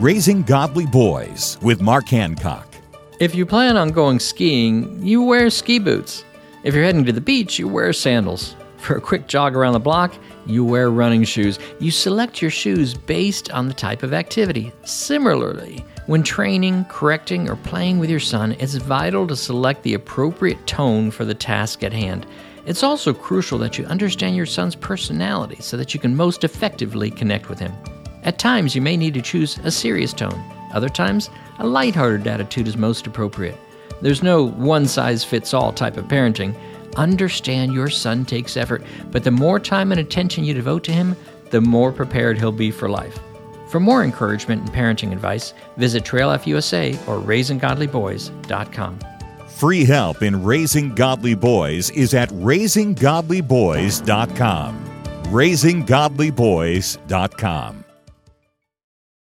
Raising Godly Boys with Mark Hancock. If you plan on going skiing, you wear ski boots. If you're heading to the beach, you wear sandals. For a quick jog around the block, you wear running shoes. You select your shoes based on the type of activity. Similarly, when training, correcting, or playing with your son, it's vital to select the appropriate tone for the task at hand. It's also crucial that you understand your son's personality so that you can most effectively connect with him. At times, you may need to choose a serious tone. Other times, a lighthearted attitude is most appropriate. There's no one size fits all type of parenting. Understand your son takes effort, but the more time and attention you devote to him, the more prepared he'll be for life. For more encouragement and parenting advice, visit Trail Life USA or RaisingGodlyBoys.com. Free help in raising godly boys is at raisinggodlyboys.com. RaisingGodlyBoys.com.